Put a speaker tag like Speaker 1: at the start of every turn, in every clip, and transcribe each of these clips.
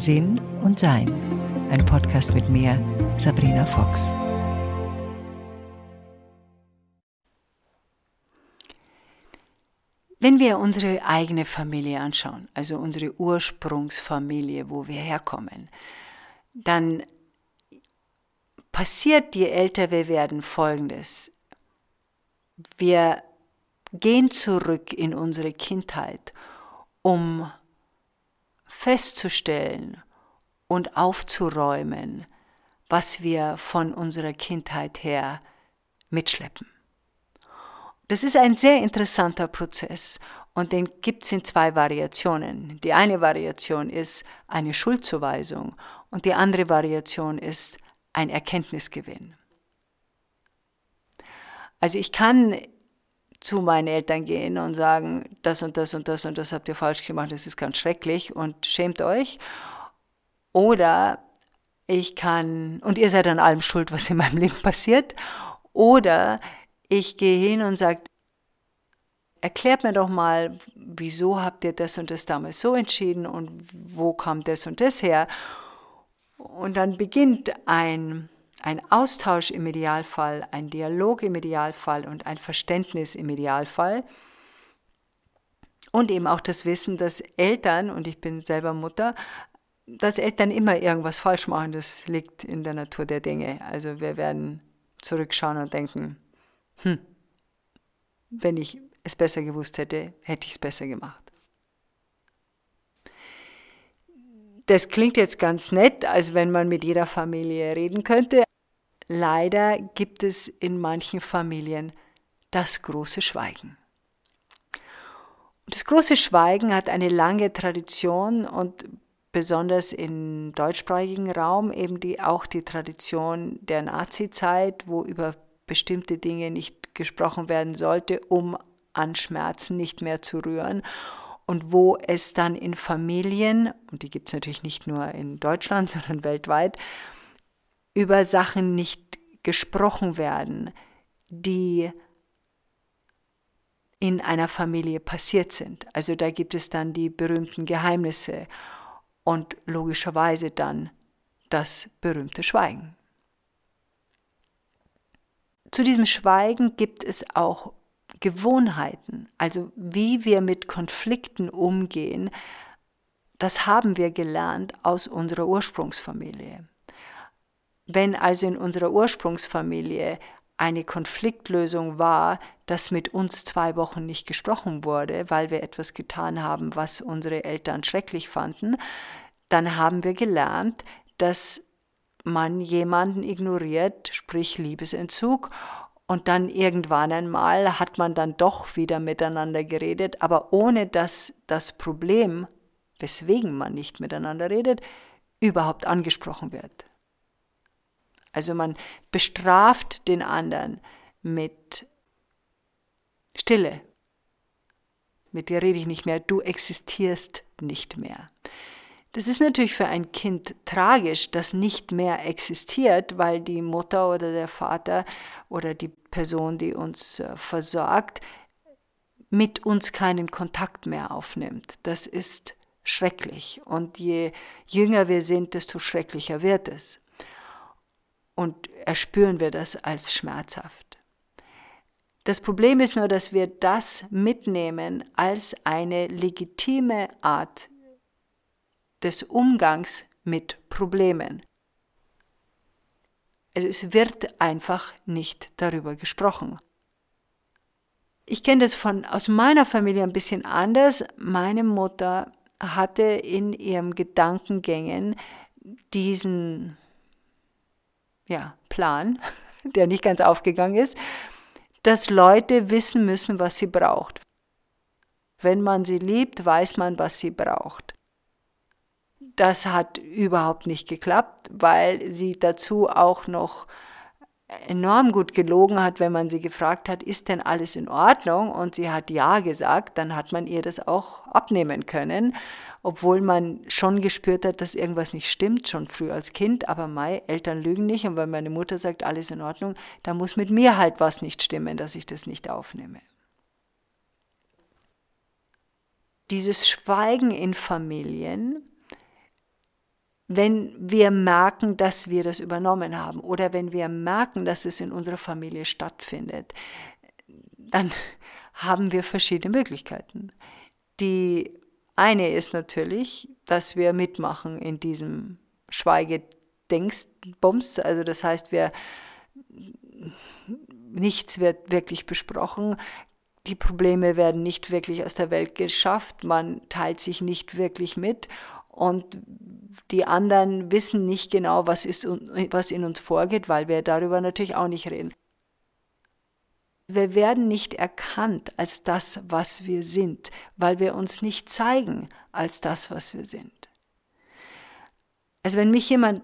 Speaker 1: Sinn und Sein. Ein Podcast mit mir, Sabrina Fox.
Speaker 2: Wenn wir unsere eigene Familie anschauen, also unsere Ursprungsfamilie, wo wir herkommen, dann passiert, je älter wir werden, Folgendes. Wir gehen zurück in unsere Kindheit, um festzustellen und aufzuräumen, was wir von unserer Kindheit her mitschleppen. Das ist ein sehr interessanter Prozess und den gibt es in zwei Variationen. Die eine Variation ist eine Schuldzuweisung und die andere Variation ist ein Erkenntnisgewinn. Also ich kann zu meinen Eltern gehen und sagen, das und das und das und das habt ihr falsch gemacht, das ist ganz schrecklich und schämt euch. Oder ich kann, und ihr seid an allem schuld, was in meinem Leben passiert. Oder ich gehe hin und sage, erklärt mir doch mal, wieso habt ihr das und das damals so entschieden und wo kam das und das her? Und dann beginnt ein, ein Austausch im Idealfall, ein Dialog im Idealfall und ein Verständnis im Idealfall. Und eben auch das Wissen, dass Eltern, und ich bin selber Mutter, dass Eltern immer irgendwas falsch machen, das liegt in der Natur der Dinge. Also wir werden zurückschauen und denken, hm, wenn ich es besser gewusst hätte, hätte ich es besser gemacht. Das klingt jetzt ganz nett, als wenn man mit jeder Familie reden könnte. Leider gibt es in manchen Familien das große Schweigen. das große Schweigen hat eine lange Tradition und besonders im deutschsprachigen Raum eben die, auch die Tradition der Nazizeit, wo über bestimmte Dinge nicht gesprochen werden sollte, um an Schmerzen nicht mehr zu rühren. Und wo es dann in Familien, und die gibt es natürlich nicht nur in Deutschland, sondern weltweit, über Sachen nicht gesprochen werden, die in einer Familie passiert sind. Also da gibt es dann die berühmten Geheimnisse und logischerweise dann das berühmte Schweigen. Zu diesem Schweigen gibt es auch Gewohnheiten, also wie wir mit Konflikten umgehen, das haben wir gelernt aus unserer Ursprungsfamilie. Wenn also in unserer Ursprungsfamilie eine Konfliktlösung war, dass mit uns zwei Wochen nicht gesprochen wurde, weil wir etwas getan haben, was unsere Eltern schrecklich fanden, dann haben wir gelernt, dass man jemanden ignoriert, sprich Liebesentzug, und dann irgendwann einmal hat man dann doch wieder miteinander geredet, aber ohne dass das Problem, weswegen man nicht miteinander redet, überhaupt angesprochen wird. Also man bestraft den anderen mit Stille. Mit dir rede ich nicht mehr, du existierst nicht mehr. Das ist natürlich für ein Kind tragisch, das nicht mehr existiert, weil die Mutter oder der Vater oder die Person, die uns äh, versorgt, mit uns keinen Kontakt mehr aufnimmt. Das ist schrecklich. Und je jünger wir sind, desto schrecklicher wird es. Und erspüren wir das als schmerzhaft. Das Problem ist nur, dass wir das mitnehmen als eine legitime Art des Umgangs mit Problemen. Also es wird einfach nicht darüber gesprochen. Ich kenne das von aus meiner Familie ein bisschen anders. Meine Mutter hatte in ihrem Gedankengängen diesen ja, Plan, der nicht ganz aufgegangen ist, dass Leute wissen müssen, was sie braucht. Wenn man sie liebt, weiß man, was sie braucht. Das hat überhaupt nicht geklappt, weil sie dazu auch noch enorm gut gelogen hat, wenn man sie gefragt hat, ist denn alles in Ordnung? Und sie hat ja gesagt, dann hat man ihr das auch abnehmen können, obwohl man schon gespürt hat, dass irgendwas nicht stimmt, schon früh als Kind. Aber meine Eltern lügen nicht und wenn meine Mutter sagt, alles in Ordnung, dann muss mit mir halt was nicht stimmen, dass ich das nicht aufnehme. Dieses Schweigen in Familien wenn wir merken, dass wir das übernommen haben oder wenn wir merken, dass es in unserer Familie stattfindet, dann haben wir verschiedene Möglichkeiten. Die eine ist natürlich, dass wir mitmachen in diesem Schweigedengsbums, also das heißt, wir nichts wird wirklich besprochen, die Probleme werden nicht wirklich aus der Welt geschafft, man teilt sich nicht wirklich mit und die anderen wissen nicht genau, was, ist, was in uns vorgeht, weil wir darüber natürlich auch nicht reden. Wir werden nicht erkannt als das, was wir sind, weil wir uns nicht zeigen als das, was wir sind. Also wenn mich jemand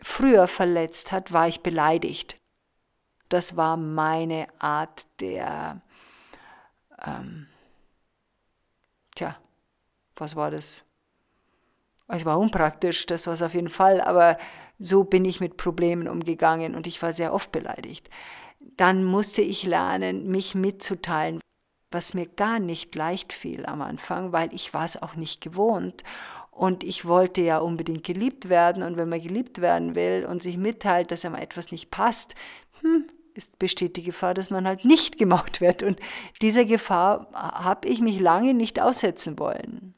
Speaker 2: früher verletzt hat, war ich beleidigt. Das war meine Art der, ähm, tja, was war das? Es war unpraktisch, das war es auf jeden Fall, aber so bin ich mit Problemen umgegangen und ich war sehr oft beleidigt. Dann musste ich lernen, mich mitzuteilen, was mir gar nicht leicht fiel am Anfang, weil ich war es auch nicht gewohnt. Und ich wollte ja unbedingt geliebt werden. Und wenn man geliebt werden will und sich mitteilt, dass einem etwas nicht passt, hm, ist, besteht die Gefahr, dass man halt nicht gemacht wird. Und dieser Gefahr habe ich mich lange nicht aussetzen wollen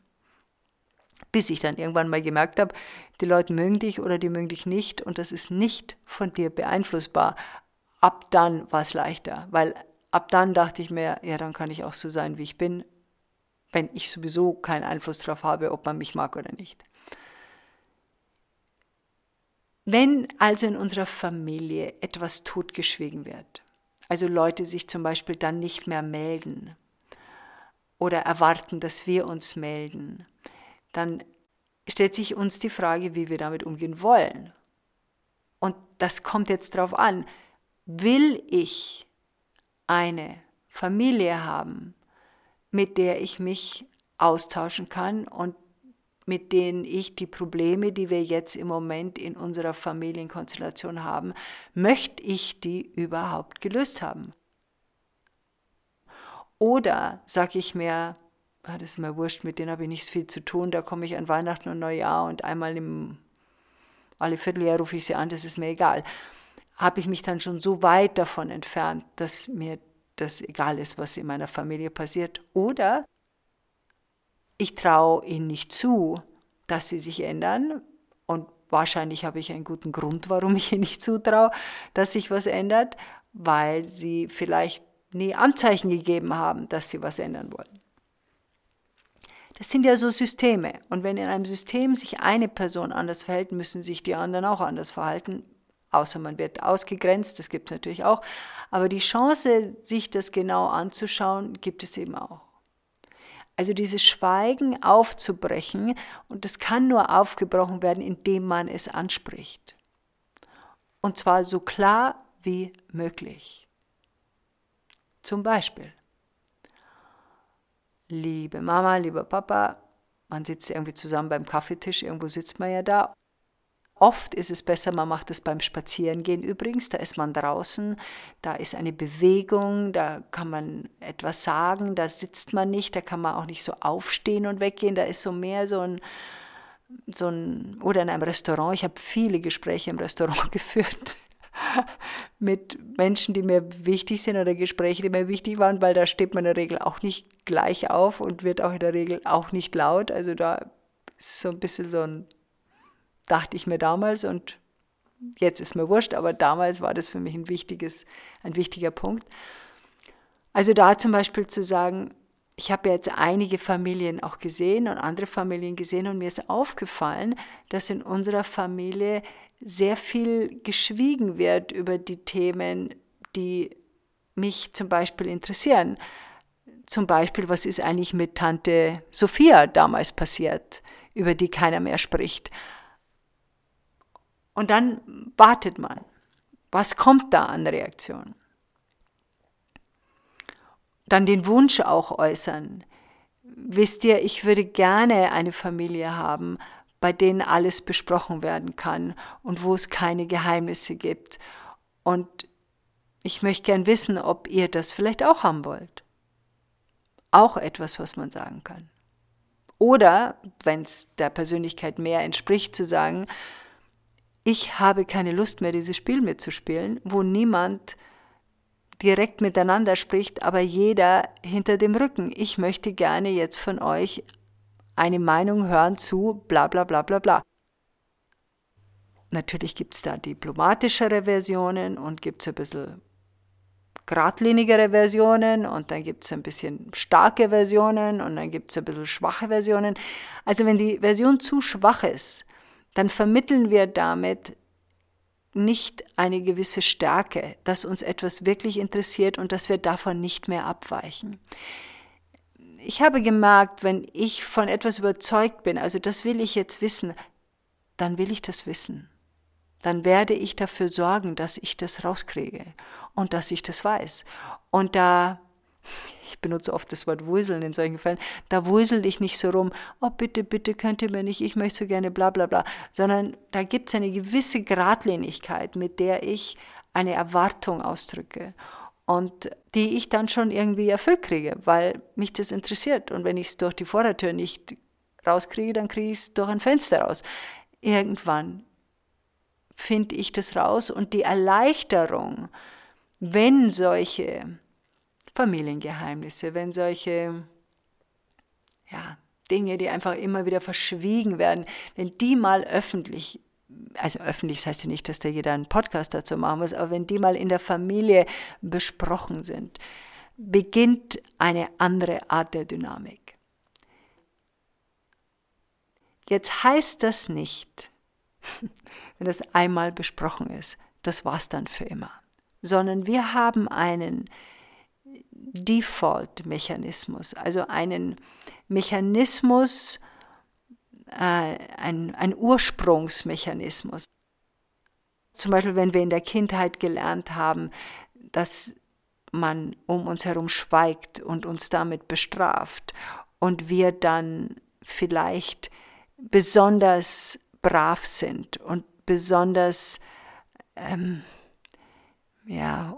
Speaker 2: bis ich dann irgendwann mal gemerkt habe, die Leute mögen dich oder die mögen dich nicht und das ist nicht von dir beeinflussbar. Ab dann war es leichter, weil ab dann dachte ich mir, ja, dann kann ich auch so sein, wie ich bin, wenn ich sowieso keinen Einfluss darauf habe, ob man mich mag oder nicht. Wenn also in unserer Familie etwas totgeschwiegen wird, also Leute sich zum Beispiel dann nicht mehr melden oder erwarten, dass wir uns melden, dann stellt sich uns die Frage, wie wir damit umgehen wollen. Und das kommt jetzt darauf an, will ich eine Familie haben, mit der ich mich austauschen kann und mit denen ich die Probleme, die wir jetzt im Moment in unserer Familienkonstellation haben, möchte ich die überhaupt gelöst haben? Oder sage ich mir, ah, das ist mir wurscht, mit denen habe ich nichts viel zu tun, da komme ich an Weihnachten und Neujahr und einmal im, alle Vierteljahr rufe ich sie an, das ist mir egal. Habe ich mich dann schon so weit davon entfernt, dass mir das egal ist, was in meiner Familie passiert. Oder ich traue ihnen nicht zu, dass sie sich ändern. Und wahrscheinlich habe ich einen guten Grund, warum ich ihnen nicht zutraue, dass sich was ändert, weil sie vielleicht nie Anzeichen gegeben haben, dass sie was ändern wollen. Das sind ja so Systeme. Und wenn in einem System sich eine Person anders verhält, müssen sich die anderen auch anders verhalten. Außer man wird ausgegrenzt, das gibt es natürlich auch. Aber die Chance, sich das genau anzuschauen, gibt es eben auch. Also dieses Schweigen aufzubrechen, und das kann nur aufgebrochen werden, indem man es anspricht. Und zwar so klar wie möglich. Zum Beispiel, liebe Mama, lieber Papa, man sitzt irgendwie zusammen beim Kaffeetisch, irgendwo sitzt man ja da. Oft ist es besser, man macht es beim Spazierengehen. Übrigens, da ist man draußen, da ist eine Bewegung, da kann man etwas sagen, da sitzt man nicht, da kann man auch nicht so aufstehen und weggehen, da ist so mehr so ein, so ein oder in einem Restaurant, ich habe viele Gespräche im Restaurant geführt mit Menschen, die mir wichtig sind oder Gespräche, die mir wichtig waren, weil da steht man in der Regel auch nicht gleich auf und wird auch in der Regel auch nicht laut. Also da ist so ein bisschen so ein, dachte ich mir damals und jetzt ist mir wurscht, aber damals war das für mich ein wichtiges, ein wichtiger Punkt. Also da zum Beispiel zu sagen, ich habe jetzt einige Familien auch gesehen und andere Familien gesehen und mir ist aufgefallen, dass in unserer Familie sehr viel geschwiegen wird über die Themen, die mich zum Beispiel interessieren. Zum Beispiel, was ist eigentlich mit Tante Sophia damals passiert, über die keiner mehr spricht. Und dann wartet man. Was kommt da an Reaktion? Dann den Wunsch auch äußern. Wisst ihr, ich würde gerne eine Familie haben, bei denen alles besprochen werden kann und wo es keine Geheimnisse gibt. Und ich möchte gern wissen, ob ihr das vielleicht auch haben wollt. Auch etwas, was man sagen kann. Oder, wenn es der Persönlichkeit mehr entspricht, zu sagen, ich habe keine Lust mehr, dieses Spiel mitzuspielen, wo niemand direkt miteinander spricht, aber jeder hinter dem Rücken. Ich möchte gerne jetzt von euch eine Meinung hören zu bla bla bla bla bla. Natürlich gibt es da diplomatischere Versionen und gibt es ein bisschen geradlinigere Versionen und dann gibt es ein bisschen starke Versionen und dann gibt es ein bisschen schwache Versionen. Also wenn die Version zu schwach ist, dann vermitteln wir damit nicht eine gewisse Stärke, dass uns etwas wirklich interessiert und dass wir davon nicht mehr abweichen. Ich habe gemerkt, wenn ich von etwas überzeugt bin, also das will ich jetzt wissen, dann will ich das wissen. Dann werde ich dafür sorgen, dass ich das rauskriege und dass ich das weiß. Und da ich benutze oft das Wort wuseln in solchen Fällen, da wusel ich nicht so rum, oh bitte, bitte, könnt ihr mir nicht, ich möchte so gerne bla bla bla, sondern da gibt es eine gewisse Gradlinigkeit, mit der ich eine Erwartung ausdrücke und die ich dann schon irgendwie erfüllt kriege, weil mich das interessiert. Und wenn ich es durch die Vordertür nicht rauskriege, dann kriege ich es durch ein Fenster raus. Irgendwann finde ich das raus und die Erleichterung, wenn solche Familiengeheimnisse, wenn solche ja, Dinge, die einfach immer wieder verschwiegen werden, wenn die mal öffentlich, also öffentlich das heißt ja nicht, dass da jeder einen Podcast dazu machen muss, aber wenn die mal in der Familie besprochen sind, beginnt eine andere Art der Dynamik. Jetzt heißt das nicht, wenn das einmal besprochen ist, das war's dann für immer, sondern wir haben einen Default-Mechanismus, also einen Mechanismus, ein, ein Ursprungsmechanismus. Zum Beispiel, wenn wir in der Kindheit gelernt haben, dass man um uns herum schweigt und uns damit bestraft und wir dann vielleicht besonders brav sind und besonders ähm, ja,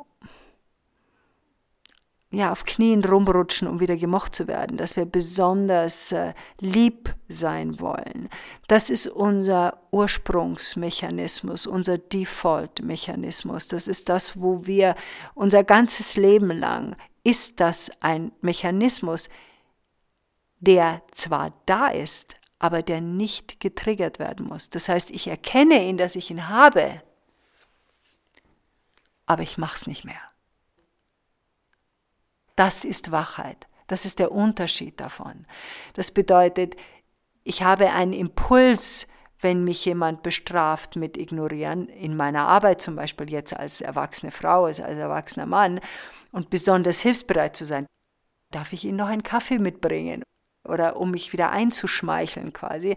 Speaker 2: ja, auf Knien rumrutschen, um wieder gemocht zu werden, dass wir besonders äh, lieb sein wollen. Das ist unser Ursprungsmechanismus, unser Default-Mechanismus. Das ist das, wo wir unser ganzes Leben lang, ist das ein Mechanismus, der zwar da ist, aber der nicht getriggert werden muss. Das heißt, ich erkenne ihn, dass ich ihn habe, aber ich mache es nicht mehr. Das ist Wachheit. Das ist der Unterschied davon. Das bedeutet, ich habe einen Impuls, wenn mich jemand bestraft mit Ignorieren, in meiner Arbeit zum Beispiel jetzt als erwachsene Frau, als, als erwachsener Mann und besonders hilfsbereit zu sein. Darf ich Ihnen noch einen Kaffee mitbringen? Oder um mich wieder einzuschmeicheln quasi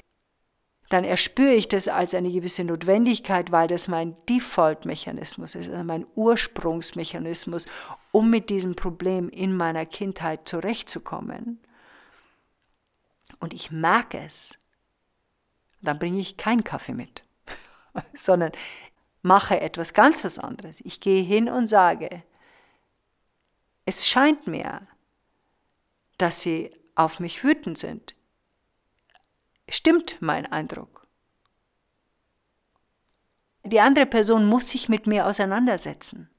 Speaker 2: dann erspüre ich das als eine gewisse Notwendigkeit, weil das mein Default-Mechanismus ist, also mein Ursprungsmechanismus, um mit diesem Problem in meiner Kindheit zurechtzukommen. Und ich merke es, dann bringe ich keinen Kaffee mit, sondern mache etwas ganz was anderes. Ich gehe hin und sage, es scheint mir, dass sie auf mich wütend sind stimmt mein Eindruck. Die andere Person muss sich mit mir auseinandersetzen.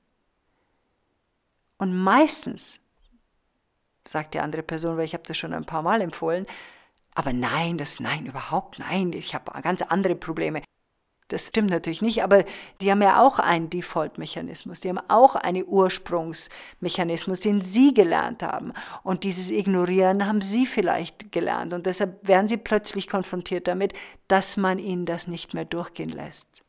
Speaker 2: Und meistens sagt die andere Person, weil ich habe das schon ein paar Mal empfohlen, aber nein, das nein, überhaupt nein, ich habe ganz andere Probleme. Das stimmt natürlich nicht, aber die haben ja auch einen Default-Mechanismus, die haben auch einen Ursprungsmechanismus, den sie gelernt haben. Und dieses Ignorieren haben sie vielleicht gelernt. Und deshalb werden sie plötzlich konfrontiert damit, dass man ihnen das nicht mehr durchgehen lässt.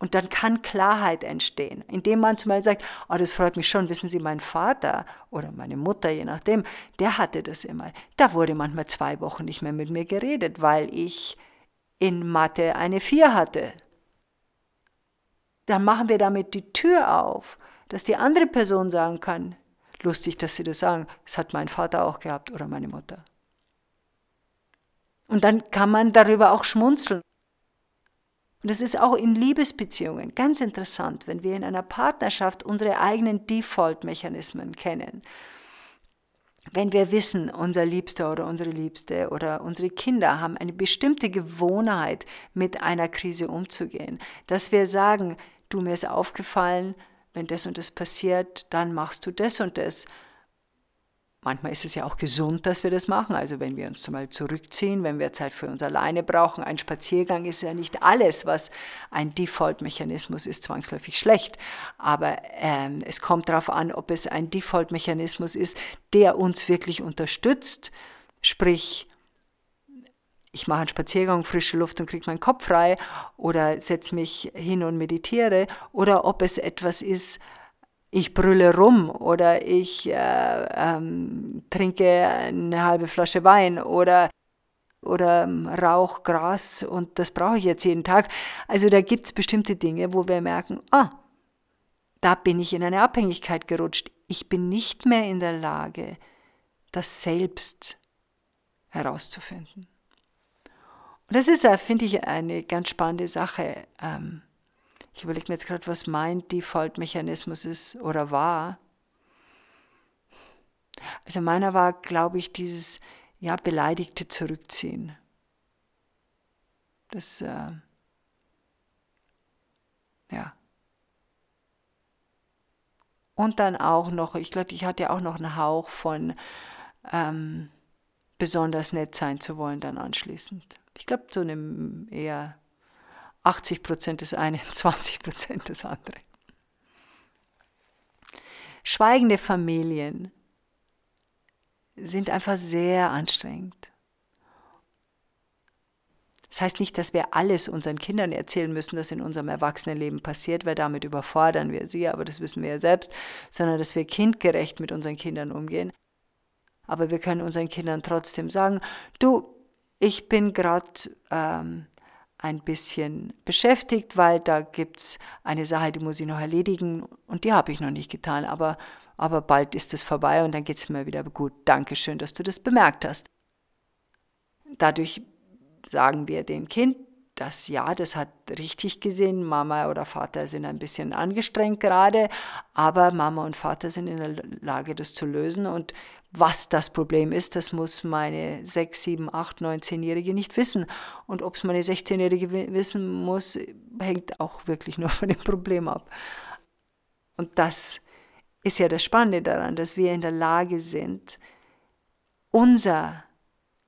Speaker 2: Und dann kann Klarheit entstehen, indem man zum Beispiel sagt, oh, das freut mich schon, wissen Sie, mein Vater oder meine Mutter, je nachdem, der hatte das immer. Da wurde manchmal zwei Wochen nicht mehr mit mir geredet, weil ich in Mathe eine 4 hatte. Dann machen wir damit die Tür auf, dass die andere Person sagen kann, lustig, dass sie das sagen, das hat mein Vater auch gehabt oder meine Mutter. Und dann kann man darüber auch schmunzeln. Und das ist auch in Liebesbeziehungen ganz interessant, wenn wir in einer Partnerschaft unsere eigenen Default-Mechanismen kennen. wenn wir wissen, unser Liebster oder unsere Liebste oder unsere Kinder haben eine bestimmte Gewohnheit, mit einer Krise umzugehen, dass wir sagen, du mir ist aufgefallen, wenn das und das passiert, dann machst du das und das. Manchmal ist es ja auch gesund, dass wir das machen. Also wenn wir uns Beispiel zurückziehen, wenn wir Zeit für uns alleine brauchen. Ein Spaziergang ist ja nicht alles, was ein Default-Mechanismus ist, zwangsläufig schlecht. Aber ähm, es kommt darauf an, ob es ein Default-Mechanismus ist, der uns wirklich unterstützt. Sprich, ich mache einen Spaziergang, frische Luft und kriege meinen Kopf frei oder setze mich hin und meditiere. Oder ob es etwas ist, ich brülle rum oder ich äh, ähm, trinke eine halbe Flasche Wein oder, oder ähm, rauch Gras und das brauche ich jetzt jeden Tag. Also da gibt es bestimmte Dinge, wo wir merken, ah, da bin ich in eine Abhängigkeit gerutscht. Ich bin nicht mehr in der Lage, das selbst herauszufinden. Und das ist, finde ich, eine ganz spannende Sache. Ähm, ich überlege mir jetzt gerade, was mein Default-Mechanismus ist oder war. Also meiner war, glaube ich, dieses ja, beleidigte Zurückziehen. Das, äh, ja. Und dann auch noch, ich glaube, ich hatte auch noch einen Hauch von ähm, besonders nett sein zu wollen dann anschließend. Ich glaube, so eine eher 80 Prozent das eine, 20 Prozent das andere. Schweigende Familien sind einfach sehr anstrengend. Das heißt nicht, dass wir alles unseren Kindern erzählen müssen, das in unserem Erwachsenenleben passiert, weil damit überfordern wir sie, aber das wissen wir ja selbst, sondern dass wir kindgerecht mit unseren Kindern umgehen. Aber wir können unseren Kindern trotzdem sagen, du, ich bin gerade ähm, ein bisschen beschäftigt, weil da gibt es eine Sache, die muss ich noch erledigen und die habe ich noch nicht getan, aber, aber bald ist es vorbei und dann geht es mir wieder gut. Dankeschön, dass du das bemerkt hast. Dadurch sagen wir dem Kind, dass ja, das hat richtig gesehen, Mama oder Vater sind ein bisschen angestrengt gerade, aber Mama und Vater sind in der Lage, das zu lösen und was das Problem ist, das muss meine 6, 7, 8, 9, 10-Jährige nicht wissen. Und ob es meine 16-Jährige wissen muss, hängt auch wirklich nur von dem Problem ab. Und das ist ja das Spannende daran, dass wir in der Lage sind, unser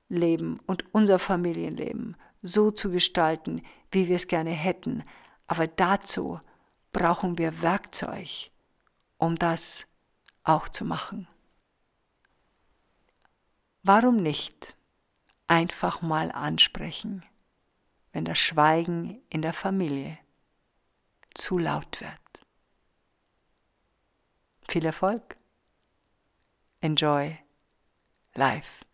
Speaker 2: Leben und unser Familienleben so zu gestalten, wie wir es gerne hätten. Aber dazu brauchen wir Werkzeug, um das auch zu machen. Warum nicht einfach mal ansprechen, wenn das Schweigen in der Familie zu laut wird? Viel Erfolg. Enjoy life.